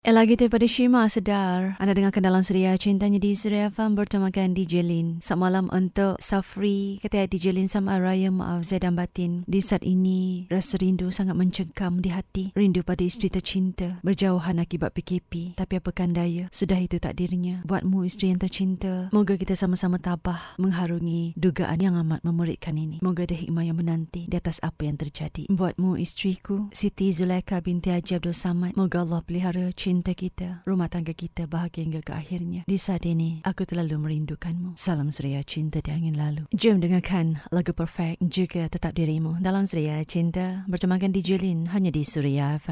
Eh lagi daripada Shima Sedar. Anda dengarkan dalam Suria Cintanya di Suria Farm Bertemakan DJ Lin. Saat malam untuk Safri Kata DJ Lin sama Raya Maaf Zai dan Batin. Di saat ini Rasa rindu sangat mencengkam di hati. Rindu pada isteri tercinta Berjauhan akibat PKP Tapi apakan daya? Sudah itu takdirnya. Buatmu isteri yang tercinta. Moga kita sama-sama tabah Mengharungi dugaan yang amat memuridkan ini. Moga ada hikmah yang menanti Di atas apa yang terjadi. Buatmu isteriku Siti Zulaika binti Haji Abdul Samad. Moga Allah pelihara cinta cinta kita, rumah tangga kita bahagia hingga ke akhirnya. Di saat ini, aku terlalu merindukanmu. Salam Suria Cinta di Angin Lalu. Jom dengarkan lagu perfect juga tetap dirimu dalam Suria Cinta bertemakan DJ Lin hanya di Suria FM.